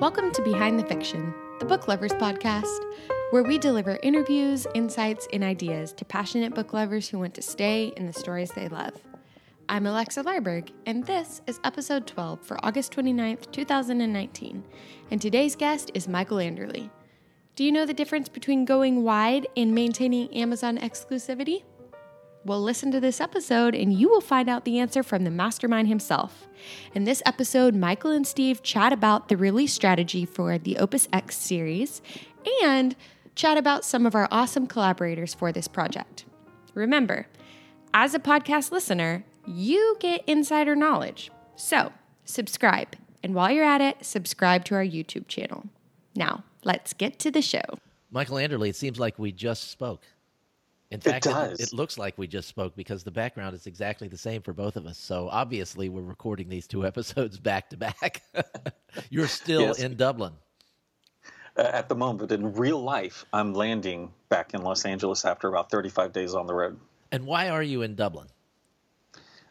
Welcome to Behind the Fiction, the Book Lovers Podcast, where we deliver interviews, insights, and ideas to passionate book lovers who want to stay in the stories they love. I'm Alexa Larberg, and this is episode 12 for August 29th, 2019. And today's guest is Michael Anderle. Do you know the difference between going wide and maintaining Amazon exclusivity? Well, listen to this episode and you will find out the answer from the mastermind himself. In this episode, Michael and Steve chat about the release strategy for the Opus X series and chat about some of our awesome collaborators for this project. Remember, as a podcast listener, you get insider knowledge. So, subscribe. And while you're at it, subscribe to our YouTube channel. Now, let's get to the show. Michael Anderle, it seems like we just spoke. In fact, it, it, it, looks like we just spoke because the background is exactly the same for both of us. So obviously, we're recording these two episodes back to back. You're still yes. in Dublin. Uh, at the moment, in real life, I'm landing back in Los Angeles after about 35 days on the road. And why are you in Dublin?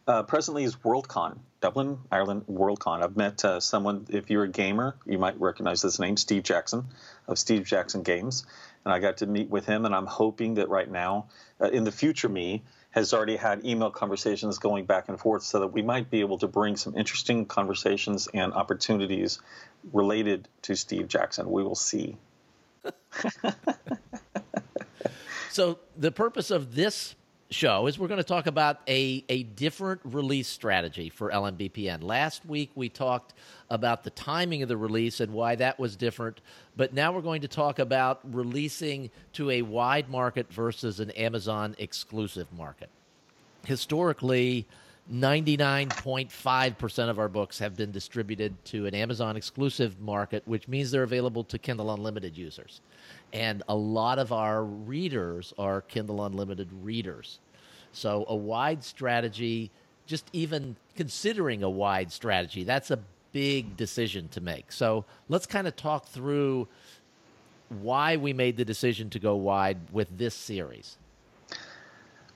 Uh, presently is Worldcon, Dublin, Ireland, Worldcon. I've met uh, someone, if you're a gamer, you might recognize this name, Steve Jackson of Steve Jackson Games and I got to meet with him. And I'm hoping that right now, uh, in the future, me has already had email conversations going back and forth, so that we might be able to bring some interesting conversations and opportunities related to Steve Jackson. We will see. so the purpose of this show is we're going to talk about a, a different release strategy for LMBPN. Last week we talked about the timing of the release and why that was different, but now we're going to talk about releasing to a wide market versus an Amazon exclusive market. Historically, 99.5% of our books have been distributed to an Amazon exclusive market, which means they're available to Kindle Unlimited users. And a lot of our readers are Kindle Unlimited readers. So, a wide strategy, just even considering a wide strategy, that's a big decision to make. So, let's kind of talk through why we made the decision to go wide with this series.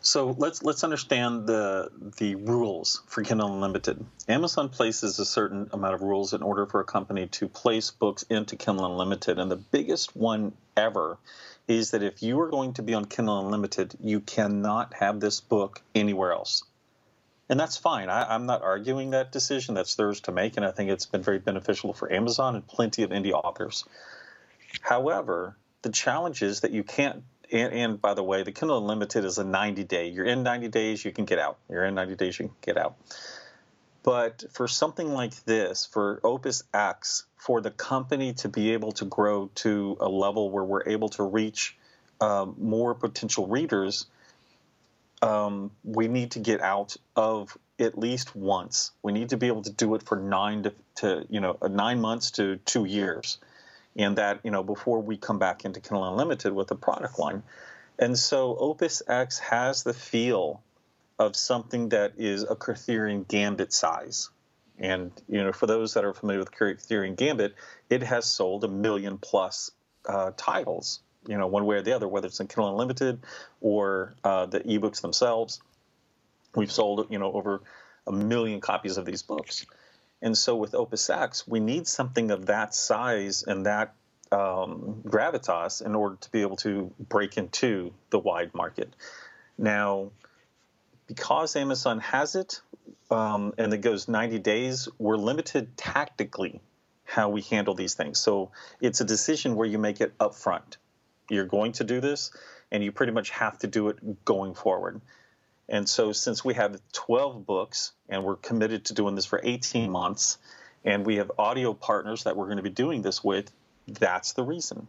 So let's let's understand the the rules for Kindle Unlimited. Amazon places a certain amount of rules in order for a company to place books into Kindle Unlimited, and the biggest one ever is that if you are going to be on Kindle Unlimited, you cannot have this book anywhere else. And that's fine. I, am not arguing that decision. That's theirs to make, and I think it's been very beneficial for Amazon and plenty of indie authors. However, the challenge is that you can't and, and, by the way, the Kindle Unlimited is a 90 day. You're in 90 days, you can get out. You're in 90 days, you can get out. But for something like this, for Opus X, for the company to be able to grow to a level where we're able to reach um, more potential readers, um, we need to get out of at least once. We need to be able to do it for nine to, to you know nine months to two years and that you know before we come back into Kindle Unlimited with a product line. And so Opus X has the feel of something that is a Kurtherian Gambit size. And you know, for those that are familiar with Kurtherian Gambit, it has sold a million plus uh, titles. You know, one way or the other, whether it's in Kindle Unlimited or uh, the ebooks themselves. We've sold you know over a million copies of these books. And so with Opus X, we need something of that size and that um, gravitas in order to be able to break into the wide market. Now, because Amazon has it um, and it goes 90 days, we're limited tactically how we handle these things. So it's a decision where you make it upfront. You're going to do this, and you pretty much have to do it going forward. And so, since we have 12 books and we're committed to doing this for 18 months, and we have audio partners that we're going to be doing this with, that's the reason.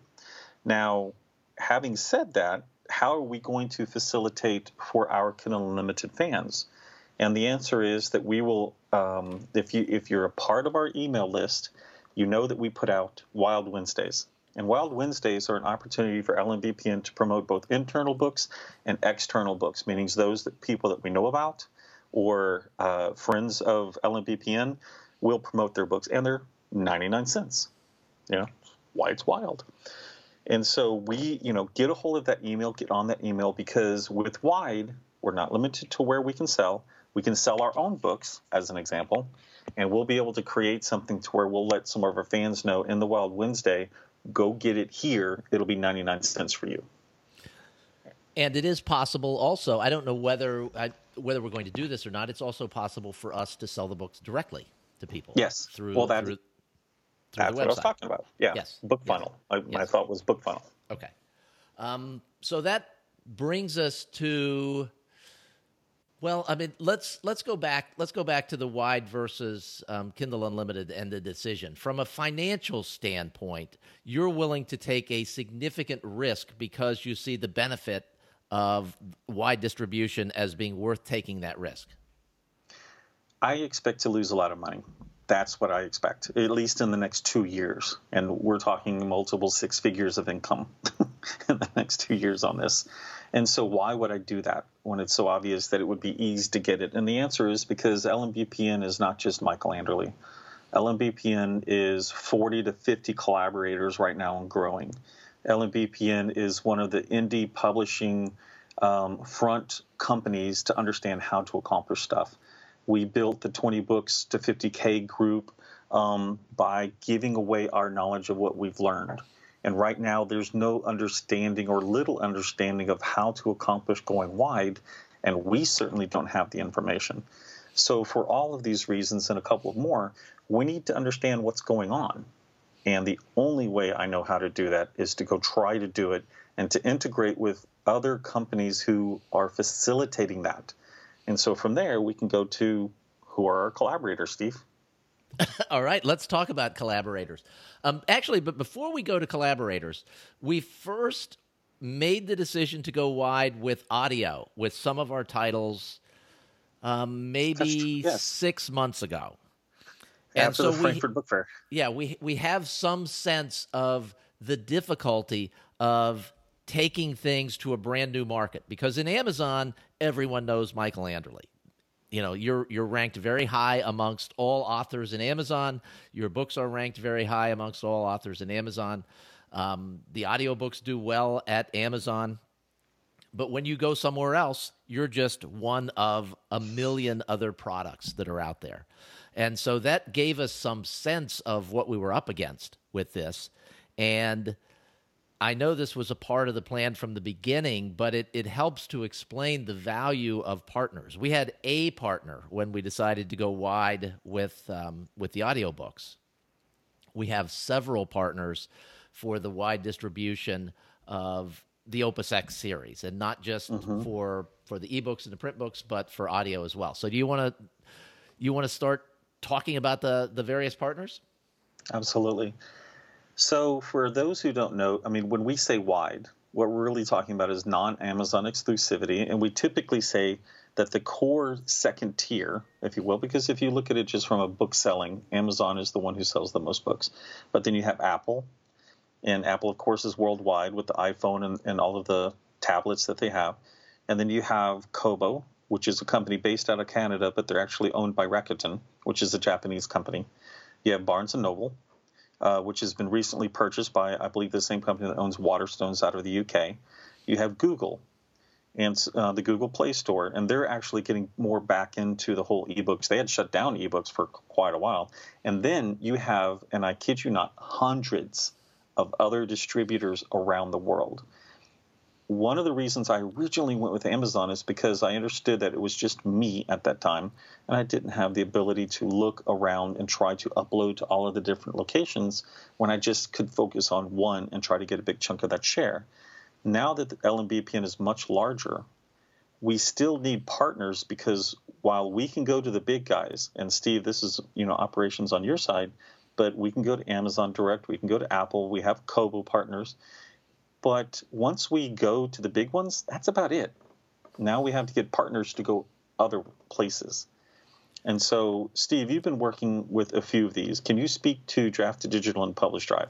Now, having said that, how are we going to facilitate for our Kindle Unlimited fans? And the answer is that we will, um, if you if you're a part of our email list, you know that we put out Wild Wednesdays. And Wild Wednesdays are an opportunity for LMBPN to promote both internal books and external books, meaning those that people that we know about or uh, friends of LMBPN will promote their books, and they're 99 cents. You know, why it's wild. And so we, you know, get a hold of that email, get on that email because with Wide, we're not limited to where we can sell. We can sell our own books, as an example, and we'll be able to create something to where we'll let some of our fans know in the Wild Wednesday, go get it here. It'll be 99 cents for you. And it is possible also, I don't know whether I, whether we're going to do this or not, it's also possible for us to sell the books directly to people. Yes. Through, well, that, through, through that's what I was talking about. Yeah. Yes. Book yes. funnel. I, yes. My thought was BookFunnel. Okay. Um, so that brings us to well, I mean, let's let's go back. Let's go back to the wide versus um, Kindle Unlimited and the decision. From a financial standpoint, you're willing to take a significant risk because you see the benefit of wide distribution as being worth taking that risk. I expect to lose a lot of money. That's what I expect, at least in the next two years. And we're talking multiple six figures of income in the next two years on this. And so, why would I do that when it's so obvious that it would be easy to get it? And the answer is because LMBPN is not just Michael Anderle. LMBPN is 40 to 50 collaborators right now and growing. LMBPN is one of the indie publishing um, front companies to understand how to accomplish stuff. We built the 20 books to 50K group um, by giving away our knowledge of what we've learned. And right now, there's no understanding or little understanding of how to accomplish going wide, and we certainly don't have the information. So, for all of these reasons and a couple of more, we need to understand what's going on. And the only way I know how to do that is to go try to do it and to integrate with other companies who are facilitating that. And so from there, we can go to who are our collaborators, Steve. All right, let's talk about collaborators. Um, actually, but before we go to collaborators, we first made the decision to go wide with audio with some of our titles um, maybe yes. six months ago. And After so the Frankfurt we, Book Fair. Yeah, we we have some sense of the difficulty of taking things to a brand new market because in Amazon, everyone knows Michael Anderle. You know, you're you're ranked very high amongst all authors in Amazon. Your books are ranked very high amongst all authors in Amazon. Um, the audiobooks do well at Amazon. But when you go somewhere else, you're just one of a million other products that are out there. And so that gave us some sense of what we were up against with this. And I know this was a part of the plan from the beginning, but it, it helps to explain the value of partners. We had a partner when we decided to go wide with, um, with the audiobooks. We have several partners for the wide distribution of the Opus X series, and not just mm-hmm. for for the ebooks and the print books, but for audio as well. So, do you want to you want to start talking about the the various partners? Absolutely. So, for those who don't know, I mean, when we say wide, what we're really talking about is non Amazon exclusivity. And we typically say that the core second tier, if you will, because if you look at it just from a book selling, Amazon is the one who sells the most books. But then you have Apple, and Apple, of course, is worldwide with the iPhone and, and all of the tablets that they have. And then you have Kobo, which is a company based out of Canada, but they're actually owned by Rakuten, which is a Japanese company. You have Barnes and Noble, uh, which has been recently purchased by, I believe, the same company that owns Waterstones out of the UK. You have Google and uh, the Google Play Store, and they're actually getting more back into the whole ebooks. They had shut down ebooks for quite a while. And then you have, and I kid you not, hundreds of other distributors around the world one of the reasons I originally went with Amazon is because I understood that it was just me at that time, and I didn't have the ability to look around and try to upload to all of the different locations when I just could focus on one and try to get a big chunk of that share. Now that the LMBPN is much larger, we still need partners because while we can go to the big guys, and Steve, this is you know operations on your side, but we can go to Amazon Direct, we can go to Apple, we have Kobo partners but once we go to the big ones, that's about it. Now we have to get partners to go other places. And so, Steve, you've been working with a few of these. Can you speak to Draft to Digital and Publish Drive?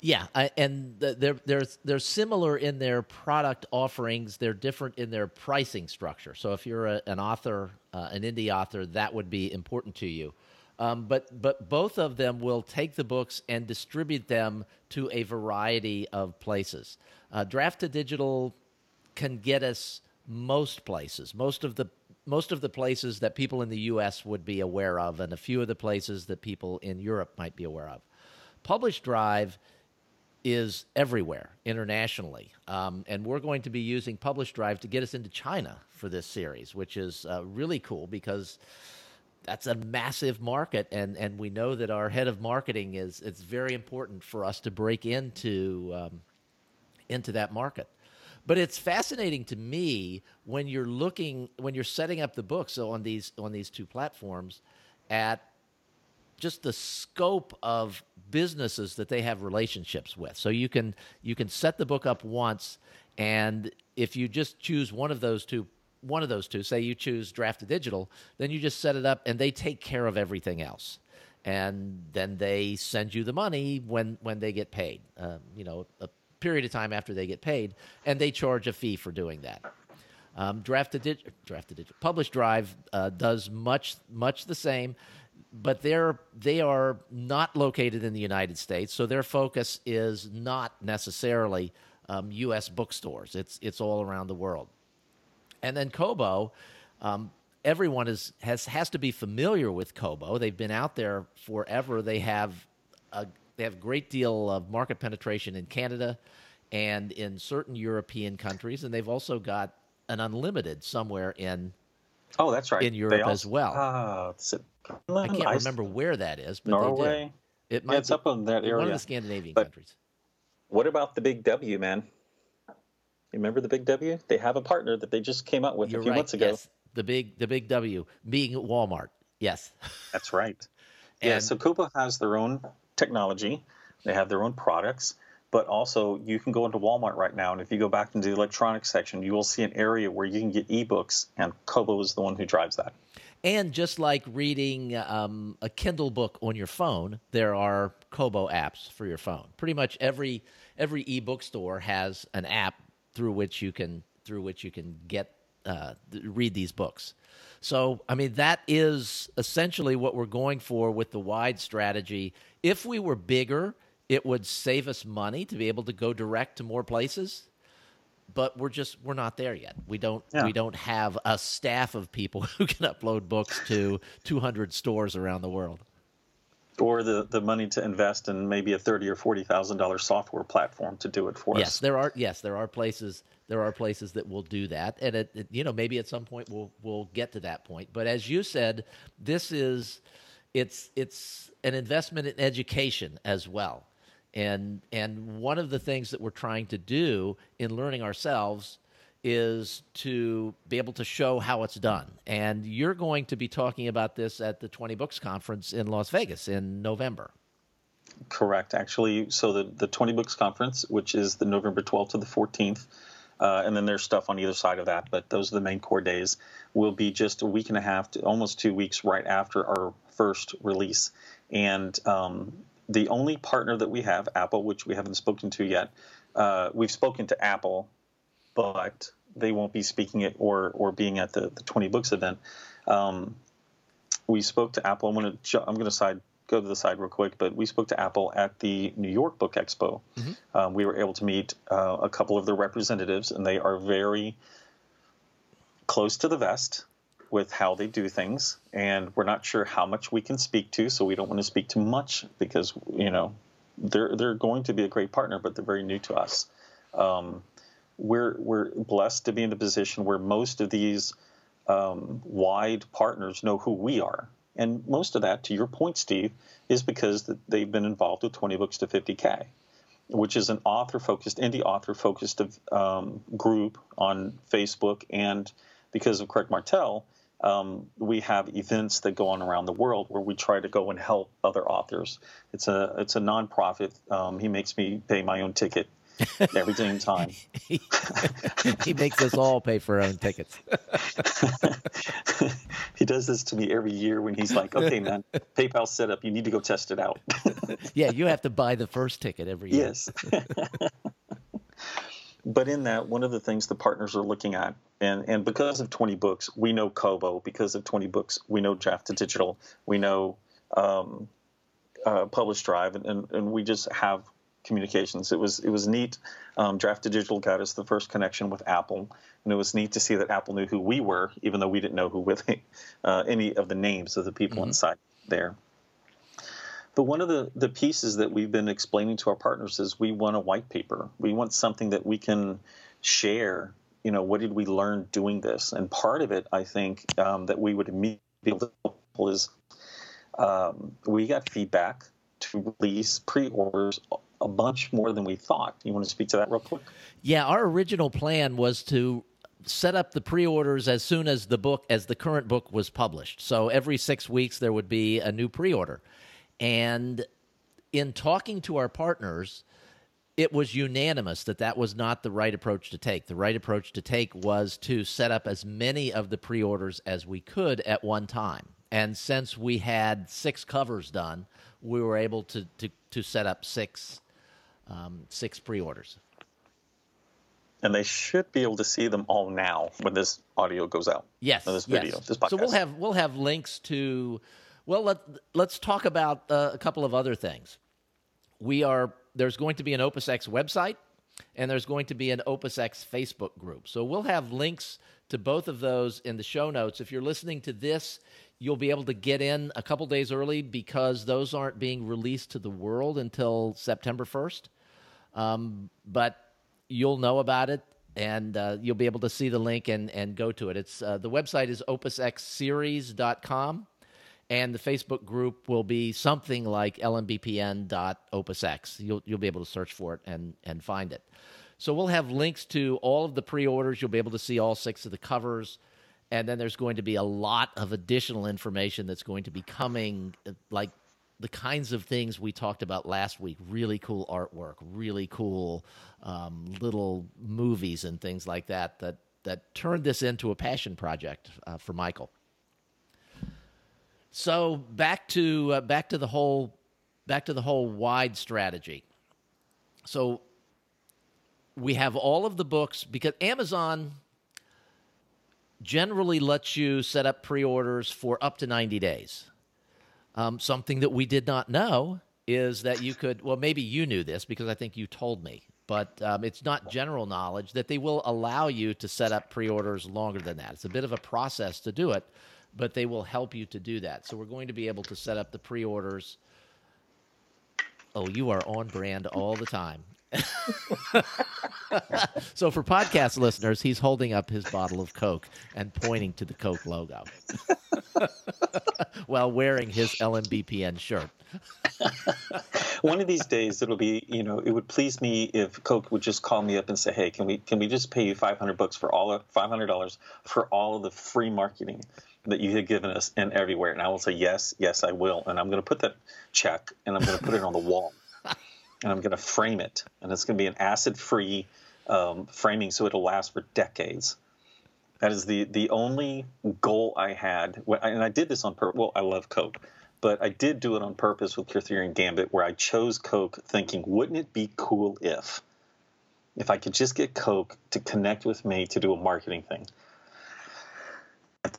Yeah, I, and they're they're they're similar in their product offerings. They're different in their pricing structure. So if you're a, an author, uh, an indie author, that would be important to you. Um, but but both of them will take the books and distribute them to a variety of places. Uh, Draft to Digital can get us most places. Most of the most of the places that people in the U.S. would be aware of, and a few of the places that people in Europe might be aware of. Publish Drive is everywhere internationally, um, and we're going to be using Publish Drive to get us into China for this series, which is uh, really cool because that's a massive market, and and we know that our head of marketing is it's very important for us to break into um, into that market. But it's fascinating to me when you're looking when you're setting up the books on these on these two platforms at just the scope of businesses that they have relationships with. So you can you can set the book up once and if you just choose one of those two one of those two, say you choose Draft2Digital, then you just set it up and they take care of everything else. And then they send you the money when when they get paid. Um, you know, a period of time after they get paid, and they charge a fee for doing that. Um, Draft2Digital, draft to digital, Publish Drive uh, does much much the same, but they're they are not located in the United States, so their focus is not necessarily um, U.S. bookstores. It's it's all around the world. And then Kobo, um, everyone is has has to be familiar with Kobo. They've been out there forever. They have a they have a great deal of market penetration in Canada and in certain European countries, and they've also got an unlimited somewhere in oh, that's right in Europe also, as well. Uh, I can't remember where that is, but Norway. It might yeah, it's be, up in that area. One of the Scandinavian but countries. What about the Big W, man? You remember the Big W? They have a partner that they just came out with You're a few right. months ago. Yes. The big the Big W being Walmart. Yes. That's right. and, yeah, so Kobo has their own technology. They have their own products, but also you can go into Walmart right now, and if you go back into the electronics section, you will see an area where you can get ebooks, and Kobo is the one who drives that. And just like reading um, a Kindle book on your phone, there are Kobo apps for your phone. Pretty much every every ebook store has an app through which you can through which you can get uh, read these books. So, I mean, that is essentially what we're going for with the wide strategy. If we were bigger, it would save us money to be able to go direct to more places. But we're just we're not there yet. We don't yeah. we don't have a staff of people who can upload books to 200 stores around the world or the, the money to invest in maybe a thirty or forty thousand dollar software platform to do it for yes, us. Yes, there are yes, there are places there are places that will do that, and it, it, you know maybe at some point we'll we'll get to that point. But as you said, this is it's it's an investment in education as well, and and one of the things that we're trying to do in learning ourselves is to be able to show how it's done. And you're going to be talking about this at the 20 Books Conference in Las Vegas in November. Correct, actually. So the, the 20 Books Conference, which is the November 12th to the 14th, uh, and then there's stuff on either side of that, but those are the main core days, will be just a week and a half to almost two weeks right after our first release. And um, the only partner that we have, Apple, which we haven't spoken to yet, uh, we've spoken to Apple, but they won't be speaking it or or being at the, the 20 books event. Um, we spoke to Apple. I'm going to I'm going to side go to the side real quick, but we spoke to Apple at the New York Book Expo. Mm-hmm. Um, we were able to meet uh, a couple of their representatives, and they are very close to the vest with how they do things. And we're not sure how much we can speak to, so we don't want to speak too much because you know they're they're going to be a great partner, but they're very new to us. Um, we're we're blessed to be in the position where most of these um, wide partners know who we are, and most of that, to your point, Steve, is because they've been involved with 20 books to 50k, which is an author-focused, indie author-focused um, group on Facebook, and because of Craig Martelle. Um, we have events that go on around the world where we try to go and help other authors. It's a it's a nonprofit. Um, he makes me pay my own ticket every damn time. he makes us all pay for our own tickets. he does this to me every year when he's like, "Okay, man, PayPal set up. You need to go test it out." yeah, you have to buy the first ticket every year. Yes. but in that, one of the things the partners are looking at, and and because of 20 books, we know Kobo. Because of 20 books, we know Draft2Digital. We know um, uh, Publish Drive, and, and, and we just have communications. It was it was neat. Um, Draft Digital got us the first connection with Apple, and it was neat to see that Apple knew who we were, even though we didn't know who with uh, any of the names of the people mm-hmm. inside there. But one of the, the pieces that we've been explaining to our partners is we want a white paper. We want something that we can share. You know, what did we learn doing this? And part of it, I think, um, that we would immediately be able to is um, we got feedback to release pre-orders a bunch more than we thought. You want to speak to that real quick? Yeah, our original plan was to set up the pre-orders as soon as the book as the current book was published. So every 6 weeks there would be a new pre-order. And in talking to our partners, it was unanimous that that was not the right approach to take. The right approach to take was to set up as many of the pre orders as we could at one time. And since we had six covers done, we were able to, to, to set up six, um, six pre orders. And they should be able to see them all now when this audio goes out. Yes. This video, yes. this podcast. So we'll have, we'll have links to well, let, let's talk about uh, a couple of other things. We are there's going to be an OpusX website and there's going to be an OpusX Facebook group. So we'll have links to both of those in the show notes. If you're listening to this, you'll be able to get in a couple days early because those aren't being released to the world until September 1st. Um, but you'll know about it and uh, you'll be able to see the link and, and go to it. It's uh, the website is opusxseries.com and the Facebook group will be something like lmbpn.opusx. You'll you'll be able to search for it and and find it. So we'll have links to all of the pre-orders. You'll be able to see all six of the covers, and then there's going to be a lot of additional information that's going to be coming, like the kinds of things we talked about last week. Really cool artwork, really cool um, little movies and things like that. That that turned this into a passion project uh, for Michael. So back to uh, back to the whole back to the whole wide strategy. So we have all of the books because Amazon generally lets you set up pre-orders for up to 90 days. Um, something that we did not know is that you could well maybe you knew this because I think you told me but um, it's not general knowledge that they will allow you to set up pre-orders longer than that. It's a bit of a process to do it, but they will help you to do that. So we're going to be able to set up the pre-orders. Oh, you are on brand all the time. so for podcast listeners, he's holding up his bottle of Coke and pointing to the Coke logo while wearing his LMBPN shirt. One of these days, it'll be you know it would please me if Coke would just call me up and say, hey, can we can we just pay you five hundred bucks for all five hundred dollars for all of the free marketing that you had given us and everywhere. And I will say, yes, yes, I will. And I'm going to put that check and I'm going to put it on the wall and I'm going to frame it. And it's going to be an acid free um, framing so it'll last for decades. That is the, the only goal I had. And I did this on purpose. Well, I love Coke, but I did do it on purpose with Kurtherian Gambit where I chose Coke thinking, wouldn't it be cool if? If I could just get Coke to connect with me to do a marketing thing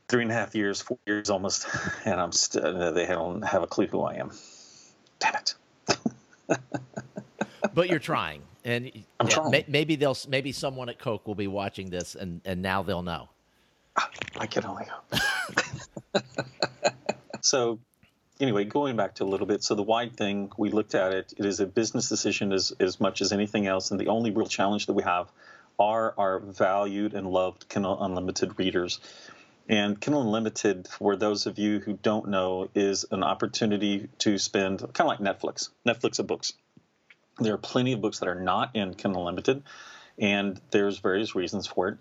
three and a half years, four years almost, and I'm still they don't have a clue who I am. Damn it. but you're trying, and I'm yeah, trying. maybe they'll maybe someone at Coke will be watching this, and and now they'll know. I can only hope. so, anyway, going back to a little bit. So the wide thing, we looked at it. It is a business decision as as much as anything else, and the only real challenge that we have are our valued and loved Kindle Unlimited readers. And Kindle Unlimited, for those of you who don't know, is an opportunity to spend kind of like Netflix, Netflix of books. There are plenty of books that are not in Kindle Unlimited, and there's various reasons for it.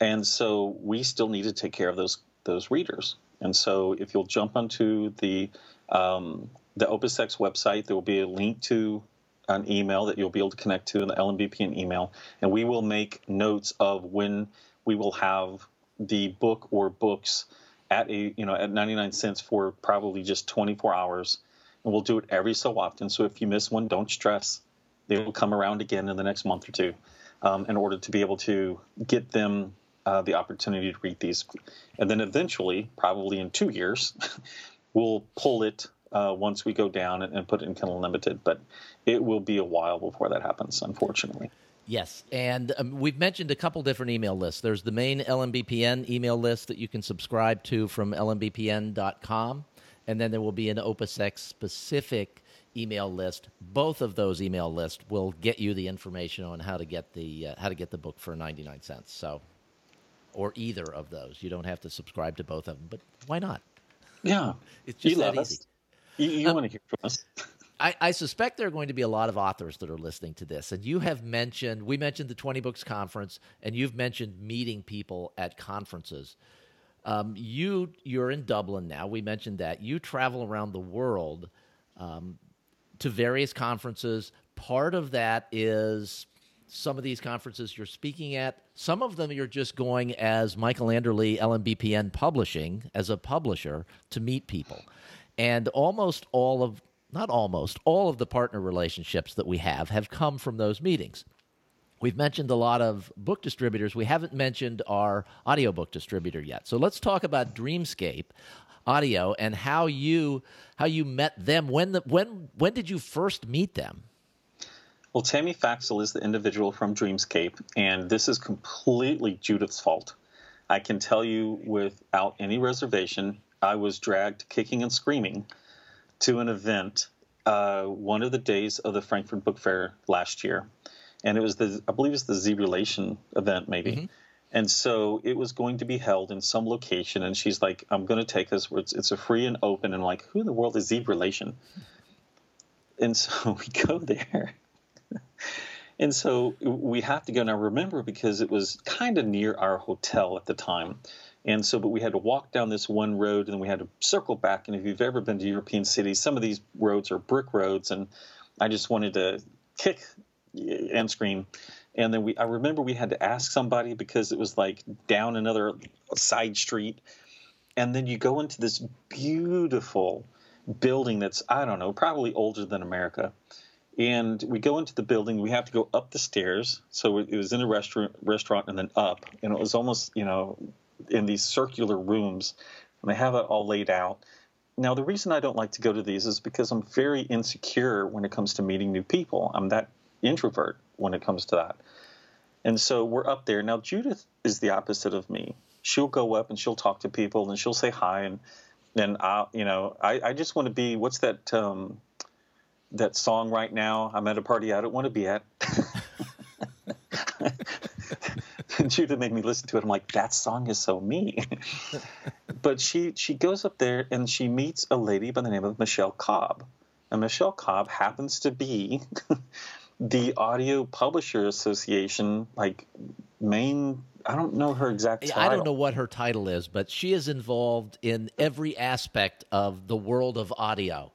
And so we still need to take care of those those readers. And so if you'll jump onto the um, the OpusX website, there will be a link to an email that you'll be able to connect to, in the LMBPN email, and we will make notes of when we will have the book or books at a you know at 99 cents for probably just 24 hours and we'll do it every so often so if you miss one don't stress they will come around again in the next month or two um, in order to be able to get them uh, the opportunity to read these and then eventually probably in two years we'll pull it uh, once we go down and, and, put it in Kindle Unlimited, but it will be a while before that happens, unfortunately. Yes, and um, we've mentioned a couple different email lists. There's the main LMBPN email list that you can subscribe to from lmbpn.com, and then there will be an OpusX specific email list. Both of those email lists will get you the information on how to get the uh, how to get the book for 99 cents. So, or either of those. You don't have to subscribe to both of them, but why not? Yeah, it's just you that easy. Us. You, you um, want to hear from us. I, I, suspect there are going to be a lot of authors that are listening to this. And you have mentioned, we mentioned the 20 Books Conference, and you've mentioned meeting people at conferences. Um, you, you're in Dublin now. We mentioned that. You travel around the world um, to various conferences. Part of that is some of these conferences you're speaking at. Some of them you're just going as Michael Anderle, LMBPN Publishing, as a publisher to meet people. And almost all of not almost, all of the partner relationships that we have have come from those meetings. We've mentioned a lot of book distributors. We haven't mentioned our audiobook distributor yet. So let's talk about Dreamscape Audio and how you how you met them. When the, when when did you first meet them? Well, Tammy Faxel is the individual from Dreamscape, and this is completely Judith's fault. I can tell you without any reservation, I was dragged kicking and screaming to an event uh, one of the days of the Frankfurt Book Fair last year, and it was the I believe it's the Zebralution event maybe. Mm-hmm. And so it was going to be held in some location, and she's like, "I'm going to take us where it's, it's a free and open." And I'm like, who in the world is Zebralution? And so we go there, and so we have to go now. Remember, because it was kind of near our hotel at the time, and so, but we had to walk down this one road and then we had to circle back. And if you've ever been to European cities, some of these roads are brick roads. And I just wanted to kick eh, and scream. And then we, I remember we had to ask somebody because it was like down another side street. And then you go into this beautiful building that's, I don't know, probably older than America. And we go into the building. We have to go up the stairs. So it was in a restaurant, restaurant, and then up. And it was almost, you know, in these circular rooms, and they have it all laid out. Now, the reason I don't like to go to these is because I'm very insecure when it comes to meeting new people. I'm that introvert when it comes to that. And so we're up there. Now, Judith is the opposite of me. She'll go up and she'll talk to people and she'll say hi. And then I, you know, I, I just want to be, what's that, um, that song right now? I'm at a party I don't want to be at. Judith made me listen to it. I'm like, that song is so me. but she she goes up there and she meets a lady by the name of Michele Cobb. And Michele Cobb happens to be the Audio Publisher Association, like main. I don't know her exact. Title. I don't know what her title is, but she is involved in every aspect of the world of audio.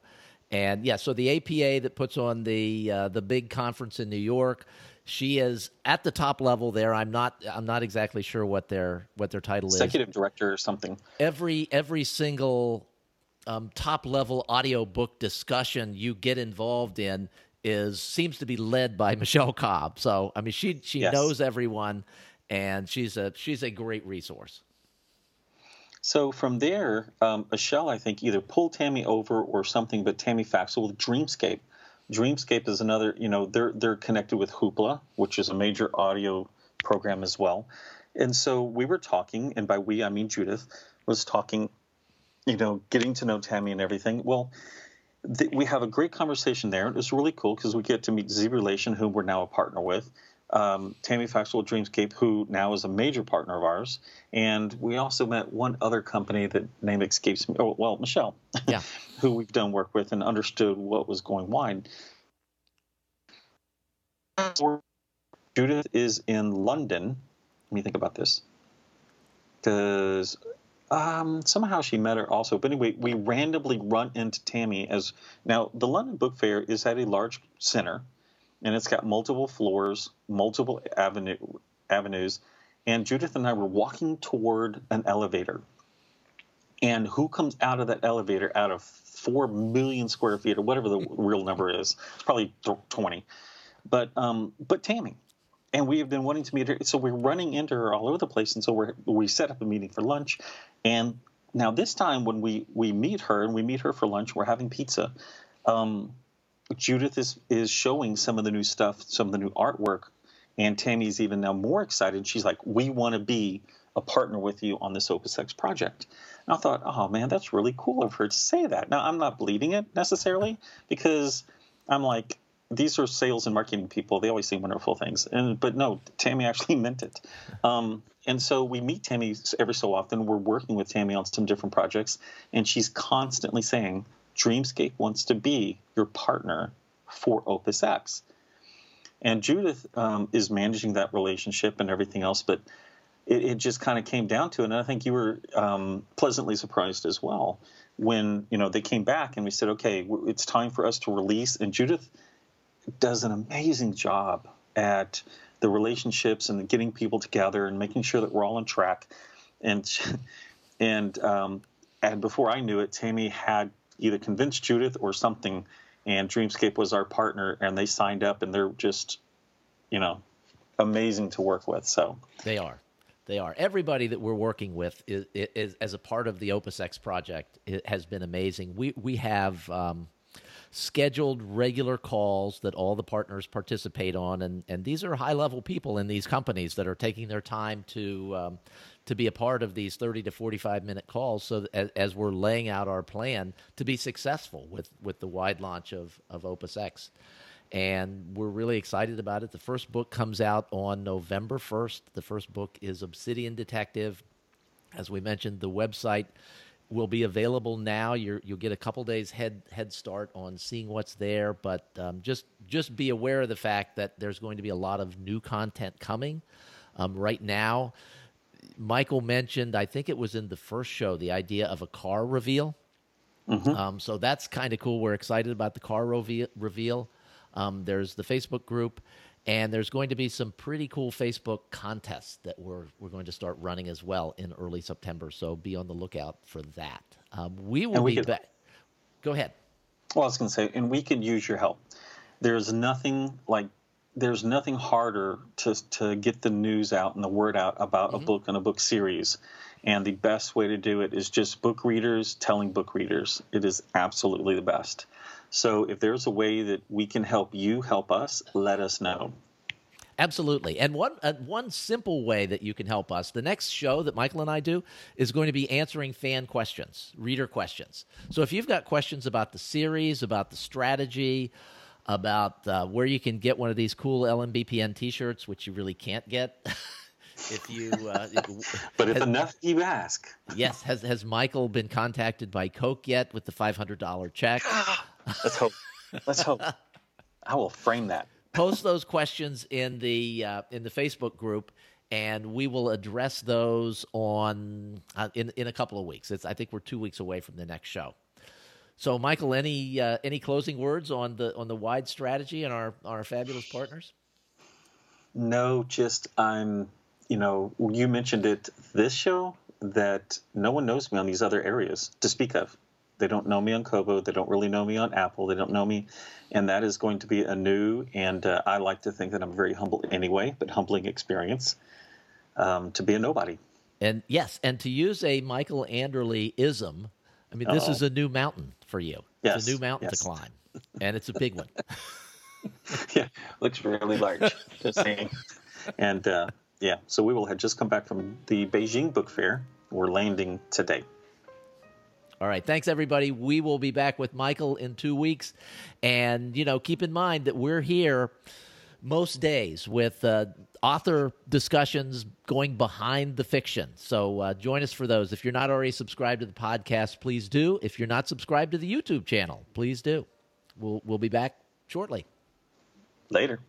And yeah, so the APA that puts on the uh, the big conference in New York, she is at the top level there. I'm not. I'm not exactly sure what their what their title Executive is. Executive director or something. Every every single um, top level audio book discussion you get involved in is seems to be led by Michele Cobb. So I mean, she she yes. knows everyone, and she's a she's a great resource. So from there, um, Michele, I think, either pulled Tammy over or something, but Tammy Faxel with Dreamscape Dreamscape is another, you know, they're they're connected with Hoopla, which is a major audio program as well. And so we were talking, and by we I mean Judith was talking, you know, getting to know Tammy and everything. Well, th- we have a great conversation there. It was really cool because we get to meet Zebralution, whom we're now a partner with. Um, Tammy Faxel Dreamscape, who now is a major partner of ours, and we also met one other company that name escapes me. Oh, well, Michelle, yeah, who we've done work with and understood what was going wide. Judith is in London. Let me think about this. Because um, somehow she met her also. But anyway, we randomly run into Tammy as now the London Book Fair is at a large center, and it's got multiple floors, multiple avenue, avenues. And Judith and I were walking toward an elevator. And who comes out of that elevator out of four million square feet or whatever the real number is? It's probably 20 but um, but Tammy, and we have been wanting to meet her. So we're running into her all over the place, and so we we set up a meeting for lunch, and now this time when we we meet her and we meet her for lunch, we're having pizza. Um, Judith is is showing some of the new stuff, some of the new artwork, and Tammy's even now more excited. She's like, "We want to be a partner with you on this Opus X project." And I thought, "Oh man, that's really cool of her to say that." Now I'm not believing it necessarily because I'm like, these are sales and marketing people. They always say wonderful things, and but no, Tammy actually meant it. Um, and so we meet Tammy every so often. We're working with Tammy on some different projects, and she's constantly saying, Dreamscape wants to be your partner for Opus X. And Judith um, is managing that relationship and everything else, but it, it just kind of came down to it. And I think you were um, pleasantly surprised as well when you know they came back and we said, okay, it's time for us to release. And Judith does an amazing job at the relationships and getting people together and making sure that we're all on track. And and um, and before I knew it, Tammy had either convinced Judith or something, and Dreamscape was our partner, and they signed up, and they're just, you know, amazing to work with. So they are. They are. Everybody that we're working with is, is as a part of the Opus X project it has been amazing. We we have um, scheduled regular calls that all the partners participate on, and and these are high level people in these companies that are taking their time to um, to be a part of these 30 to 45 minute calls so as, as, we're laying out our plan to be successful with, with the wide launch of, of Opus X. And we're really excited about it. The first book comes out on November 1st. The first book is Obsidian Detective. As we mentioned, the website will be available now. you will get a couple days head head start on seeing what's there, but um, just just be aware of the fact that there's going to be a lot of new content coming. Um, right now, Michael mentioned, I think it was in the first show, the idea of a car reveal. Mm-hmm. Um, so that's kind of cool. We're excited about the car reveal. Um, there's the Facebook group, and there's going to be some pretty cool Facebook contests that we're we're going to start running as well in early September. So be on the lookout for that. Um, we will we be back. Go ahead. Well, I was going to say, and we could use your help. There's nothing like there's nothing harder to, to get the news out and the word out about mm-hmm. a book and a book series. And the best way to do it is just book readers telling book readers. It is absolutely the best. So if there's a way that we can help you help us, let us know. Absolutely. And one uh, one simple way that you can help us, the next show that Michael and I do is going to be answering fan questions, reader questions. So if you've got questions about the series, about the strategy, about uh, where you can get one of these cool LMBPN T-shirts, which you really can't get. if you, uh, but if has, enough you ask. yes, has has Michael been contacted by Coke yet with the five hundred dollar check? Let's hope. Let's hope. I will frame that. Post those questions in the uh, in the Facebook group, and we will address those on uh, in in a couple of weeks. It's I think we're two weeks away from the next show. So, Michael, any uh, any closing words on the on the wide strategy and our our fabulous partners? No, just I'm. You know, you mentioned it this show that no one knows me on these other areas to speak of. They don't know me on Kobo. They don't really know me on Apple. They don't know me, and that is going to be a new and uh, I like to think that I'm very humble anyway, but humbling experience um, to be a nobody. And yes, and to use a Michael Anderle ism, I mean, this Uh-oh. is a new mountain for you. Yes. It's a new mountain yes. to climb, and it's a big one. yeah, looks really large. just saying. And uh, yeah, so we will have just come back from the Beijing Book Fair. We're landing today. All right. Thanks, everybody. We will be back with Michael in two weeks. And, you know, keep in mind that we're here most days with uh, author discussions going behind the fiction. So uh, join us for those. If you're not already subscribed to the podcast, please do. If you're not subscribed to the YouTube channel, please do. We'll, we'll be back shortly. Later.